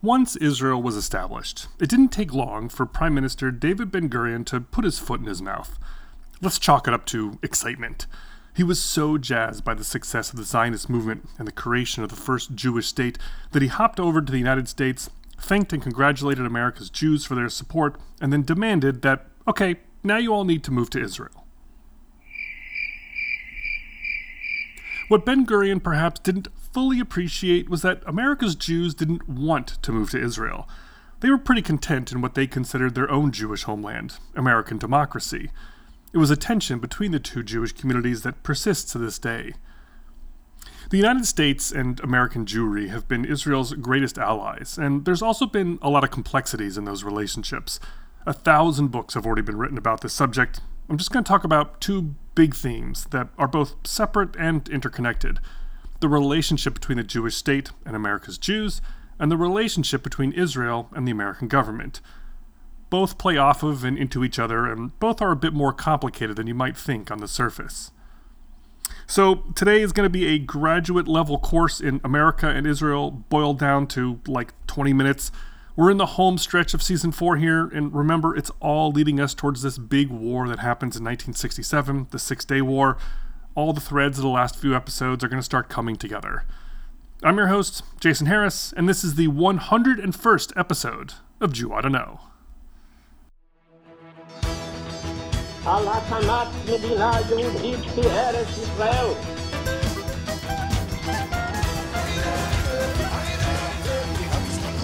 Once Israel was established, it didn't take long for Prime Minister David Ben Gurion to put his foot in his mouth. Let's chalk it up to excitement. He was so jazzed by the success of the Zionist movement and the creation of the first Jewish state that he hopped over to the United States, thanked and congratulated America's Jews for their support, and then demanded that, okay, now you all need to move to Israel. What Ben Gurion perhaps didn't fully appreciate was that America's Jews didn't want to move to Israel. They were pretty content in what they considered their own Jewish homeland, American democracy. It was a tension between the two Jewish communities that persists to this day. The United States and American Jewry have been Israel's greatest allies, and there's also been a lot of complexities in those relationships. A thousand books have already been written about this subject. I'm just going to talk about two big themes that are both separate and interconnected the relationship between the Jewish state and America's Jews, and the relationship between Israel and the American government. Both play off of and into each other, and both are a bit more complicated than you might think on the surface. So, today is going to be a graduate level course in America and Israel, boiled down to like 20 minutes. We're in the home stretch of season four here, and remember, it's all leading us towards this big war that happens in 1967, the Six Day War All the threads of the last few episodes are going to start coming together. I'm your host, Jason Harris, and this is the 101st episode of Jew Ought to Know. על הקמת מדינה יהודית בארץ ישראל.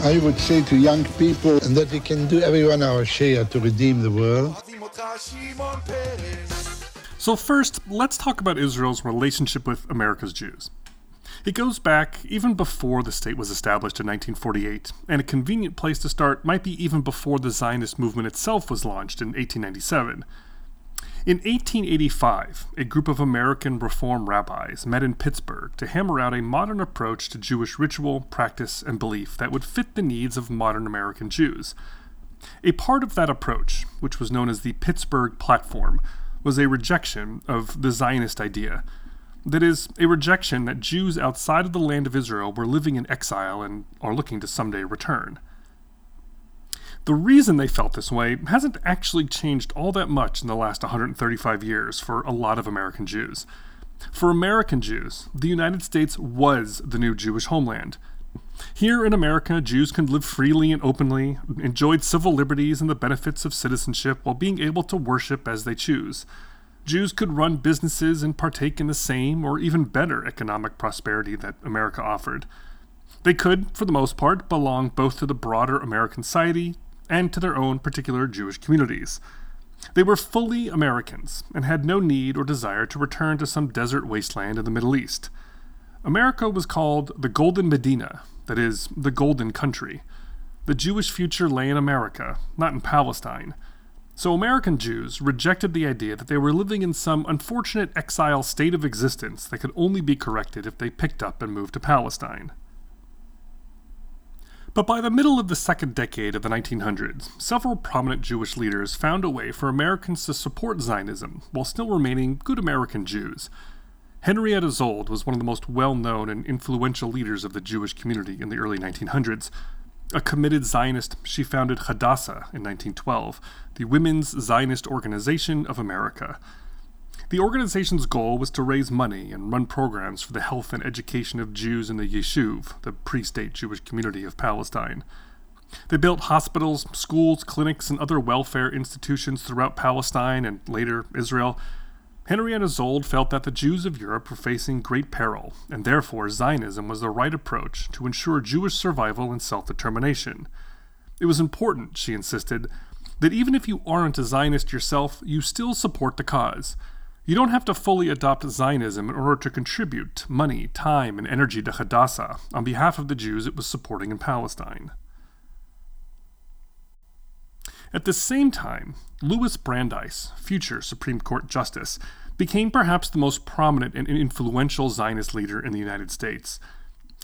I would say to young people that we can do everyone our share to redeem the world. So, first, let's talk about Israel's relationship with America's Jews. It goes back even before the state was established in 1948, and a convenient place to start might be even before the Zionist movement itself was launched in 1897. In 1885, a group of American Reform rabbis met in Pittsburgh to hammer out a modern approach to Jewish ritual, practice, and belief that would fit the needs of modern American Jews. A part of that approach, which was known as the Pittsburgh Platform, was a rejection of the Zionist idea. That is, a rejection that Jews outside of the land of Israel were living in exile and are looking to someday return. The reason they felt this way hasn't actually changed all that much in the last 135 years for a lot of American Jews. For American Jews, the United States was the new Jewish homeland. Here in America, Jews can live freely and openly, enjoyed civil liberties and the benefits of citizenship while being able to worship as they choose. Jews could run businesses and partake in the same or even better economic prosperity that America offered. They could, for the most part, belong both to the broader American society and to their own particular Jewish communities. They were fully Americans and had no need or desire to return to some desert wasteland in the Middle East. America was called the Golden Medina, that is, the Golden Country. The Jewish future lay in America, not in Palestine. So American Jews rejected the idea that they were living in some unfortunate exile state of existence that could only be corrected if they picked up and moved to Palestine. But by the middle of the second decade of the 1900s, several prominent Jewish leaders found a way for Americans to support Zionism while still remaining good American Jews. Henrietta Szold was one of the most well known and influential leaders of the Jewish community in the early 1900s. A committed Zionist, she founded Hadassah in 1912, the Women's Zionist Organization of America. The organization's goal was to raise money and run programs for the health and education of Jews in the Yishuv, the pre state Jewish community of Palestine. They built hospitals, schools, clinics, and other welfare institutions throughout Palestine and later Israel. Henrietta Szold felt that the Jews of Europe were facing great peril, and therefore Zionism was the right approach to ensure Jewish survival and self determination. It was important, she insisted, that even if you aren't a Zionist yourself, you still support the cause. You don't have to fully adopt Zionism in order to contribute money, time, and energy to Hadassah on behalf of the Jews it was supporting in Palestine. At the same time, Louis Brandeis, future Supreme Court Justice, became perhaps the most prominent and influential Zionist leader in the United States.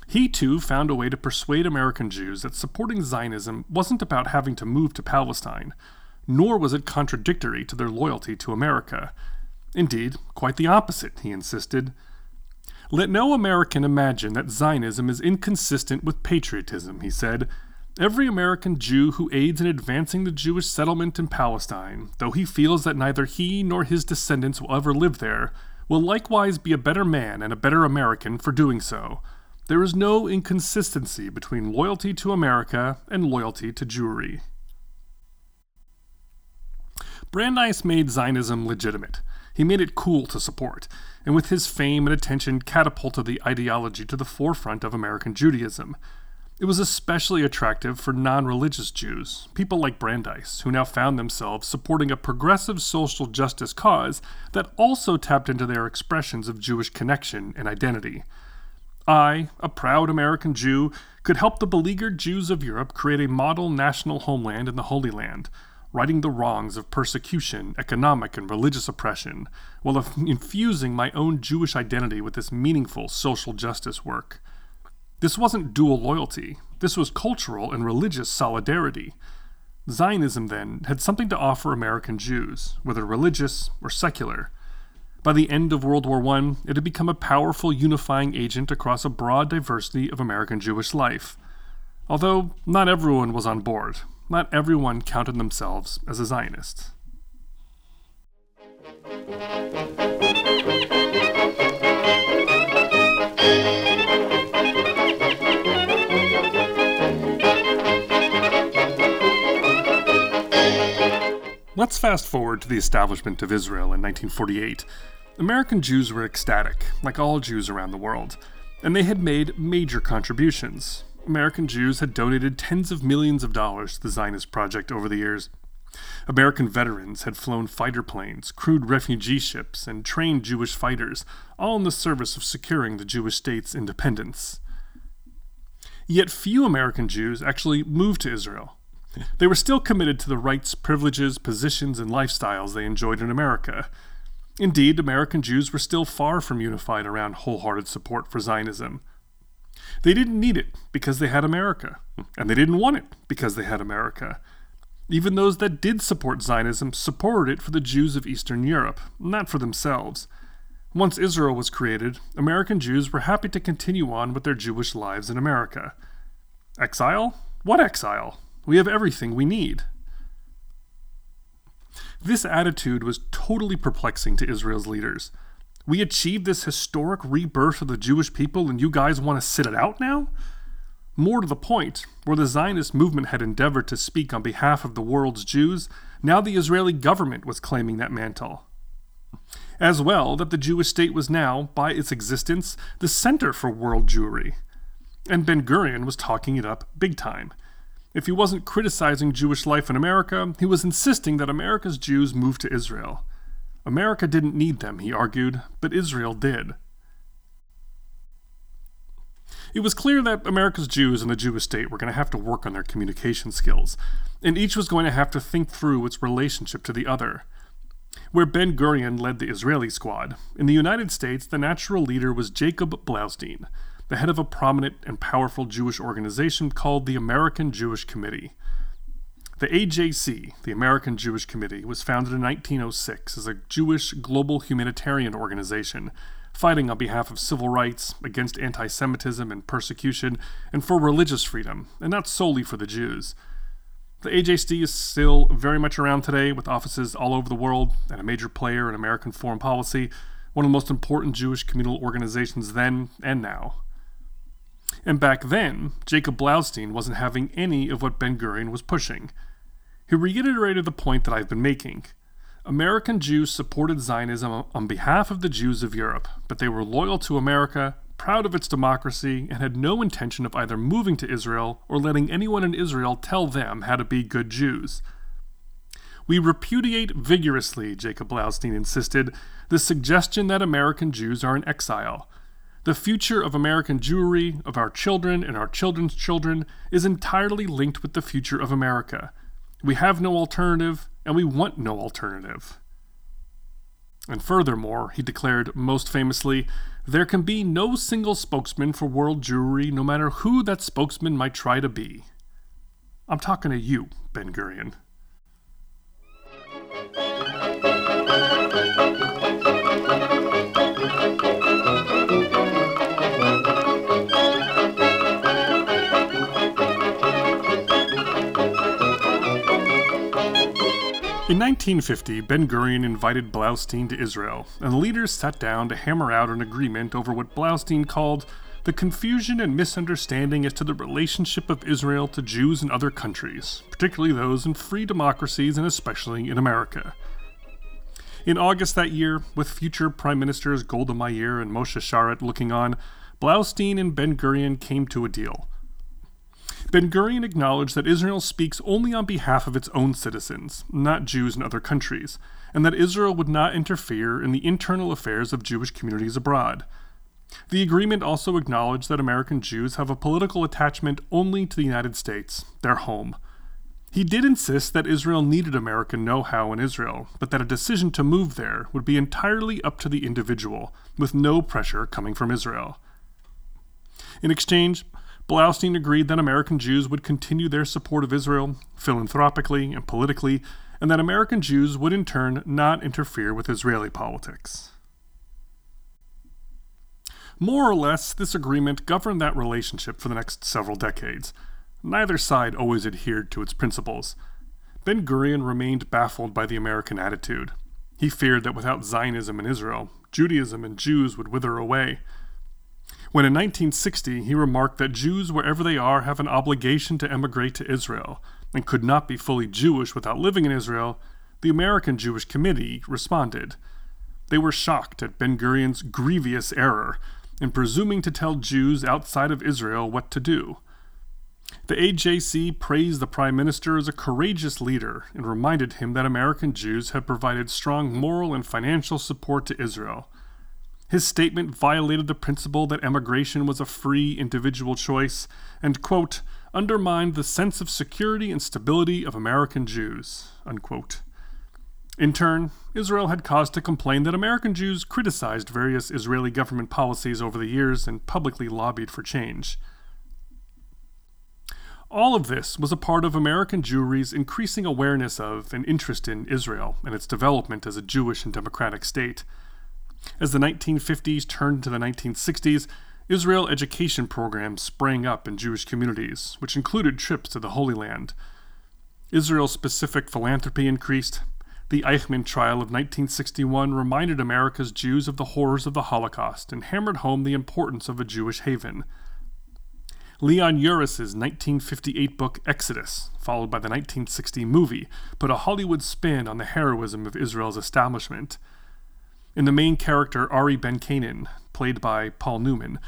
He too found a way to persuade American Jews that supporting Zionism wasn't about having to move to Palestine, nor was it contradictory to their loyalty to America. Indeed, quite the opposite, he insisted. Let no American imagine that Zionism is inconsistent with patriotism, he said. Every American Jew who aids in advancing the Jewish settlement in Palestine, though he feels that neither he nor his descendants will ever live there, will likewise be a better man and a better American for doing so. There is no inconsistency between loyalty to America and loyalty to Jewry. Brandeis made Zionism legitimate. He made it cool to support, and with his fame and attention catapulted the ideology to the forefront of American Judaism. It was especially attractive for non religious Jews, people like Brandeis, who now found themselves supporting a progressive social justice cause that also tapped into their expressions of Jewish connection and identity. I, a proud American Jew, could help the beleaguered Jews of Europe create a model national homeland in the Holy Land, righting the wrongs of persecution, economic and religious oppression, while infusing my own Jewish identity with this meaningful social justice work. This wasn't dual loyalty, this was cultural and religious solidarity. Zionism, then, had something to offer American Jews, whether religious or secular. By the end of World War I, it had become a powerful unifying agent across a broad diversity of American Jewish life. Although not everyone was on board, not everyone counted themselves as a Zionist. Let's fast forward to the establishment of Israel in 1948. American Jews were ecstatic, like all Jews around the world, and they had made major contributions. American Jews had donated tens of millions of dollars to the Zionist project over the years. American veterans had flown fighter planes, crewed refugee ships, and trained Jewish fighters, all in the service of securing the Jewish state's independence. Yet few American Jews actually moved to Israel. They were still committed to the rights, privileges, positions, and lifestyles they enjoyed in America. Indeed, American Jews were still far from unified around wholehearted support for Zionism. They didn't need it because they had America, and they didn't want it because they had America. Even those that did support Zionism supported it for the Jews of Eastern Europe, not for themselves. Once Israel was created, American Jews were happy to continue on with their Jewish lives in America. Exile? What exile? We have everything we need. This attitude was totally perplexing to Israel's leaders. We achieved this historic rebirth of the Jewish people, and you guys want to sit it out now? More to the point, where the Zionist movement had endeavored to speak on behalf of the world's Jews, now the Israeli government was claiming that mantle. As well, that the Jewish state was now, by its existence, the center for world Jewry. And Ben Gurion was talking it up big time. If he wasn't criticizing Jewish life in America, he was insisting that America's Jews move to Israel. America didn't need them, he argued, but Israel did. It was clear that America's Jews and the Jewish state were going to have to work on their communication skills, and each was going to have to think through its relationship to the other. Where Ben Gurion led the Israeli squad, in the United States, the natural leader was Jacob Blaustein, the head of a prominent and powerful Jewish organization called the American Jewish Committee. The AJC, the American Jewish Committee, was founded in 1906 as a Jewish global humanitarian organization fighting on behalf of civil rights, against anti Semitism and persecution, and for religious freedom, and not solely for the Jews. The AJC is still very much around today with offices all over the world and a major player in American foreign policy, one of the most important Jewish communal organizations then and now. And back then, Jacob Blaustein wasn't having any of what Ben Gurion was pushing. He reiterated the point that I've been making. American Jews supported Zionism on behalf of the Jews of Europe, but they were loyal to America, proud of its democracy, and had no intention of either moving to Israel or letting anyone in Israel tell them how to be good Jews. We repudiate vigorously, Jacob Blaustein insisted, the suggestion that American Jews are in exile. The future of American Jewry, of our children and our children's children, is entirely linked with the future of America. We have no alternative, and we want no alternative. And furthermore, he declared most famously, there can be no single spokesman for world Jewry, no matter who that spokesman might try to be. I'm talking to you, Ben Gurion. In 1950, Ben Gurion invited Blaustein to Israel, and the leaders sat down to hammer out an agreement over what Blaustein called the confusion and misunderstanding as to the relationship of Israel to Jews in other countries, particularly those in free democracies and especially in America. In August that year, with future Prime Ministers Golda Meir and Moshe Sharett looking on, Blaustein and Ben Gurion came to a deal. Ben Gurion acknowledged that Israel speaks only on behalf of its own citizens, not Jews in other countries, and that Israel would not interfere in the internal affairs of Jewish communities abroad. The agreement also acknowledged that American Jews have a political attachment only to the United States, their home. He did insist that Israel needed American know how in Israel, but that a decision to move there would be entirely up to the individual, with no pressure coming from Israel. In exchange, Blaustein agreed that American Jews would continue their support of Israel, philanthropically and politically, and that American Jews would in turn not interfere with Israeli politics. More or less, this agreement governed that relationship for the next several decades. Neither side always adhered to its principles. Ben Gurion remained baffled by the American attitude. He feared that without Zionism in Israel, Judaism and Jews would wither away. When in 1960 he remarked that Jews wherever they are have an obligation to emigrate to Israel and could not be fully Jewish without living in Israel, the American Jewish Committee responded. They were shocked at Ben Gurion's grievous error in presuming to tell Jews outside of Israel what to do. The AJC praised the Prime Minister as a courageous leader and reminded him that American Jews had provided strong moral and financial support to Israel his statement violated the principle that emigration was a free individual choice and, quote, undermined the sense of security and stability of American Jews, unquote. In turn, Israel had cause to complain that American Jews criticized various Israeli government policies over the years and publicly lobbied for change. All of this was a part of American Jewry's increasing awareness of and interest in Israel and its development as a Jewish and democratic state. As the 1950s turned to the 1960s, Israel education programs sprang up in Jewish communities, which included trips to the Holy Land. Israel specific philanthropy increased. The Eichmann trial of 1961 reminded America's Jews of the horrors of the Holocaust and hammered home the importance of a Jewish haven. Leon Uris's 1958 book Exodus, followed by the 1960 movie, put a Hollywood spin on the heroism of Israel's establishment. In the main character, Ari Ben Canaan, played by Paul Newman,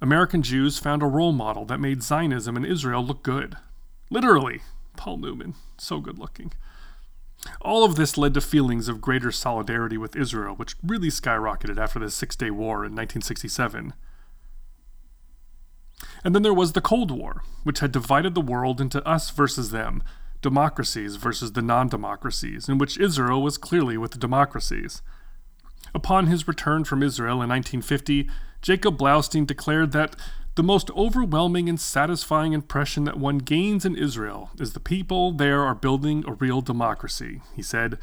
American Jews found a role model that made Zionism in Israel look good. Literally, Paul Newman, so good looking. All of this led to feelings of greater solidarity with Israel, which really skyrocketed after the Six Day War in 1967. And then there was the Cold War, which had divided the world into us versus them, democracies versus the non democracies, in which Israel was clearly with the democracies. Upon his return from Israel in 1950, Jacob Blaustein declared that the most overwhelming and satisfying impression that one gains in Israel is the people there are building a real democracy, he said.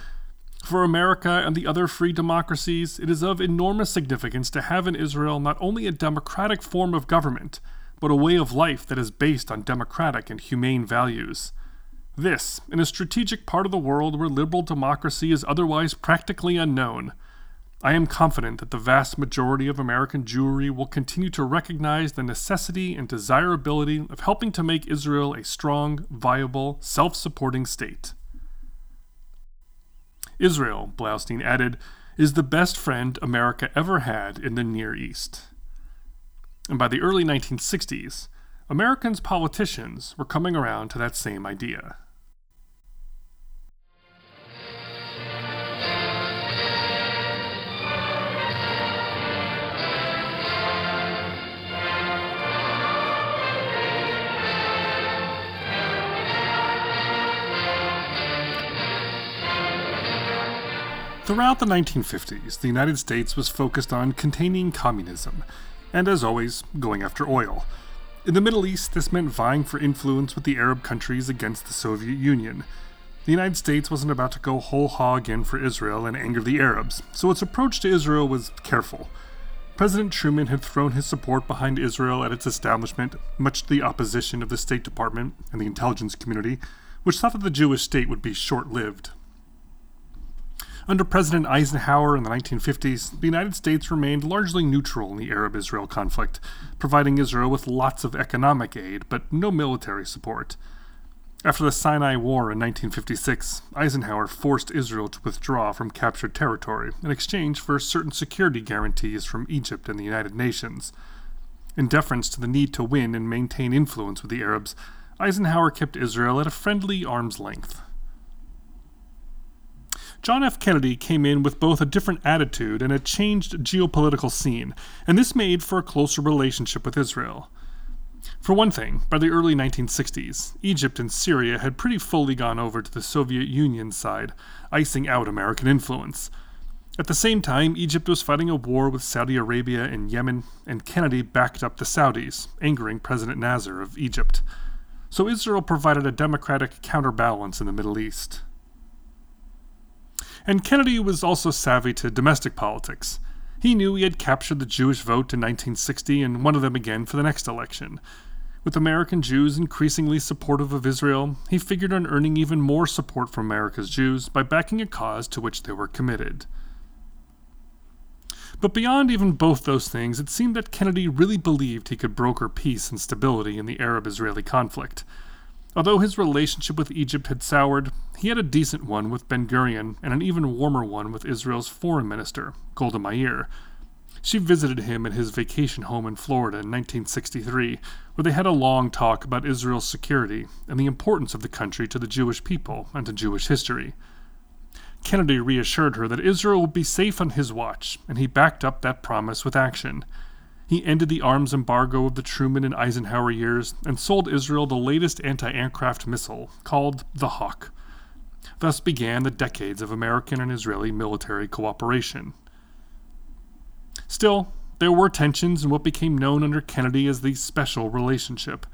For America and the other free democracies, it is of enormous significance to have in Israel not only a democratic form of government, but a way of life that is based on democratic and humane values. This, in a strategic part of the world where liberal democracy is otherwise practically unknown, I am confident that the vast majority of American Jewry will continue to recognize the necessity and desirability of helping to make Israel a strong, viable, self supporting state. Israel, Blaustein added, is the best friend America ever had in the Near East. And by the early 1960s, Americans' politicians were coming around to that same idea. Throughout the 1950s, the United States was focused on containing communism, and as always, going after oil. In the Middle East, this meant vying for influence with the Arab countries against the Soviet Union. The United States wasn't about to go whole hog in for Israel and anger the Arabs, so its approach to Israel was careful. President Truman had thrown his support behind Israel at its establishment, much to the opposition of the State Department and the intelligence community, which thought that the Jewish state would be short lived. Under President Eisenhower in the 1950s, the United States remained largely neutral in the Arab Israel conflict, providing Israel with lots of economic aid but no military support. After the Sinai War in 1956, Eisenhower forced Israel to withdraw from captured territory in exchange for certain security guarantees from Egypt and the United Nations. In deference to the need to win and maintain influence with the Arabs, Eisenhower kept Israel at a friendly arm's length. John F. Kennedy came in with both a different attitude and a changed geopolitical scene, and this made for a closer relationship with Israel. For one thing, by the early 1960s, Egypt and Syria had pretty fully gone over to the Soviet Union side, icing out American influence. At the same time, Egypt was fighting a war with Saudi Arabia and Yemen, and Kennedy backed up the Saudis, angering President Nasser of Egypt. So Israel provided a democratic counterbalance in the Middle East. And Kennedy was also savvy to domestic politics. He knew he had captured the Jewish vote in 1960 and wanted them again for the next election. With American Jews increasingly supportive of Israel, he figured on earning even more support from America's Jews by backing a cause to which they were committed. But beyond even both those things, it seemed that Kennedy really believed he could broker peace and stability in the Arab Israeli conflict. Although his relationship with Egypt had soured, he had a decent one with Ben Gurion and an even warmer one with Israel's foreign minister, Golda Meir. She visited him at his vacation home in Florida in 1963, where they had a long talk about Israel's security and the importance of the country to the Jewish people and to Jewish history. Kennedy reassured her that Israel would be safe on his watch, and he backed up that promise with action. He ended the arms embargo of the Truman and Eisenhower years and sold Israel the latest anti aircraft missile, called the Hawk. Thus began the decades of American and Israeli military cooperation. Still, there were tensions in what became known under Kennedy as the special relationship.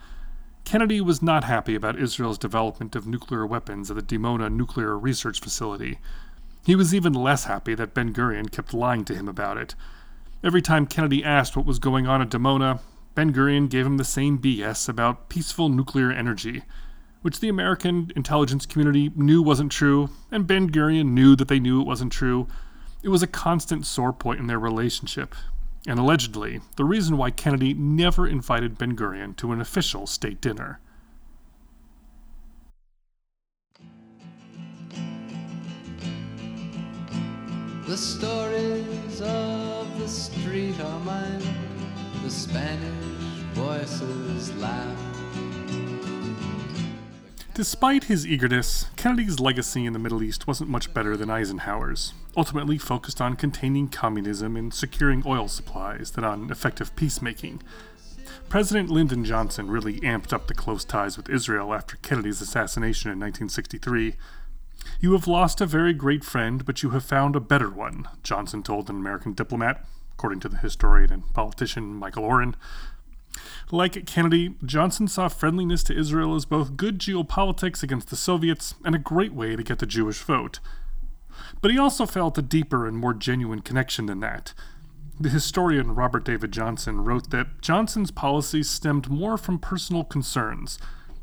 Kennedy was not happy about Israel's development of nuclear weapons at the Dimona Nuclear Research Facility. He was even less happy that Ben Gurion kept lying to him about it, Every time Kennedy asked what was going on at Dimona, Ben Gurion gave him the same BS about peaceful nuclear energy, which the American intelligence community knew wasn't true, and Ben Gurion knew that they knew it wasn't true. It was a constant sore point in their relationship, and allegedly, the reason why Kennedy never invited Ben Gurion to an official state dinner. The stories of the street are mine, the Spanish voices laugh. Despite his eagerness, Kennedy's legacy in the Middle East wasn't much better than Eisenhower's, ultimately focused on containing communism and securing oil supplies than on effective peacemaking. President Lyndon Johnson really amped up the close ties with Israel after Kennedy's assassination in 1963 you have lost a very great friend, but you have found a better one, Johnson told an American diplomat, according to the historian and politician Michael Oren. Like Kennedy, Johnson saw friendliness to Israel as both good geopolitics against the Soviets and a great way to get the Jewish vote. But he also felt a deeper and more genuine connection than that. The historian Robert David Johnson wrote that Johnson's policies stemmed more from personal concerns,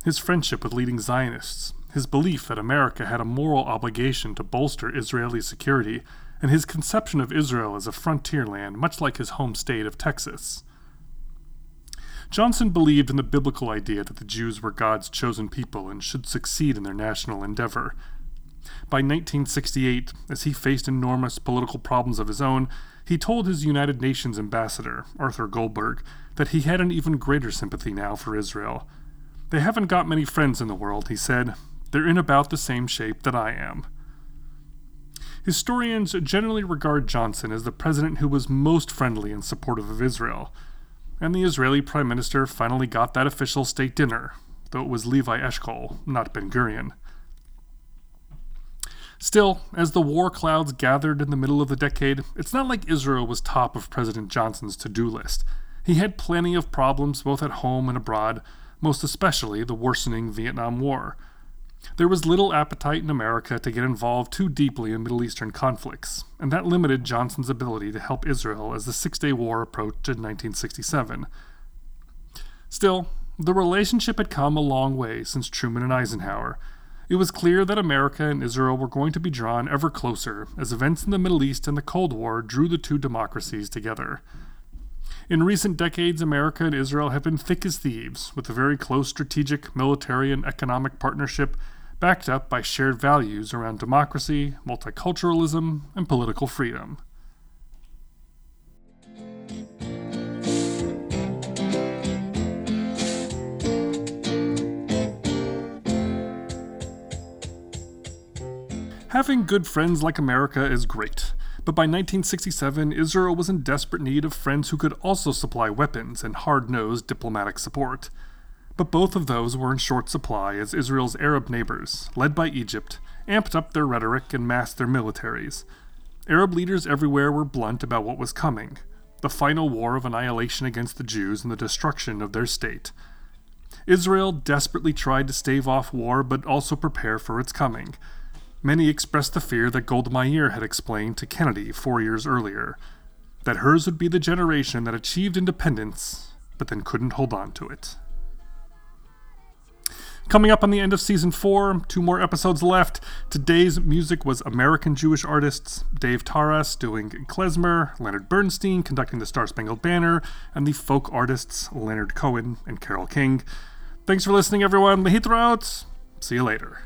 his friendship with leading Zionists, his belief that America had a moral obligation to bolster Israeli security, and his conception of Israel as a frontier land, much like his home state of Texas. Johnson believed in the biblical idea that the Jews were God's chosen people and should succeed in their national endeavor. By 1968, as he faced enormous political problems of his own, he told his United Nations ambassador, Arthur Goldberg, that he had an even greater sympathy now for Israel. They haven't got many friends in the world, he said, they're in about the same shape that I am. Historians generally regard Johnson as the president who was most friendly and supportive of Israel, and the Israeli prime minister finally got that official state dinner, though it was Levi Eshkol, not Ben Gurion. Still, as the war clouds gathered in the middle of the decade, it's not like Israel was top of President Johnson's to do list. He had plenty of problems both at home and abroad, most especially the worsening Vietnam War there was little appetite in America to get involved too deeply in Middle Eastern conflicts, and that limited Johnson's ability to help Israel as the Six Day War approached in 1967. Still, the relationship had come a long way since Truman and Eisenhower. It was clear that America and Israel were going to be drawn ever closer as events in the Middle East and the Cold War drew the two democracies together. In recent decades, America and Israel have been thick as thieves, with a very close strategic, military, and economic partnership backed up by shared values around democracy, multiculturalism, and political freedom. Having good friends like America is great, but by 1967, Israel was in desperate need of friends who could also supply weapons and hard nosed diplomatic support. But both of those were in short supply as Israel's Arab neighbors, led by Egypt, amped up their rhetoric and massed their militaries. Arab leaders everywhere were blunt about what was coming the final war of annihilation against the Jews and the destruction of their state. Israel desperately tried to stave off war but also prepare for its coming. Many expressed the fear that Golda had explained to Kennedy four years earlier that hers would be the generation that achieved independence but then couldn't hold on to it. Coming up on the end of season four, two more episodes left. Today's music was American Jewish artists Dave Tarras doing klezmer, Leonard Bernstein conducting the Star Spangled Banner, and the folk artists Leonard Cohen and Carole King. Thanks for listening, everyone. Lehitraot. See you later.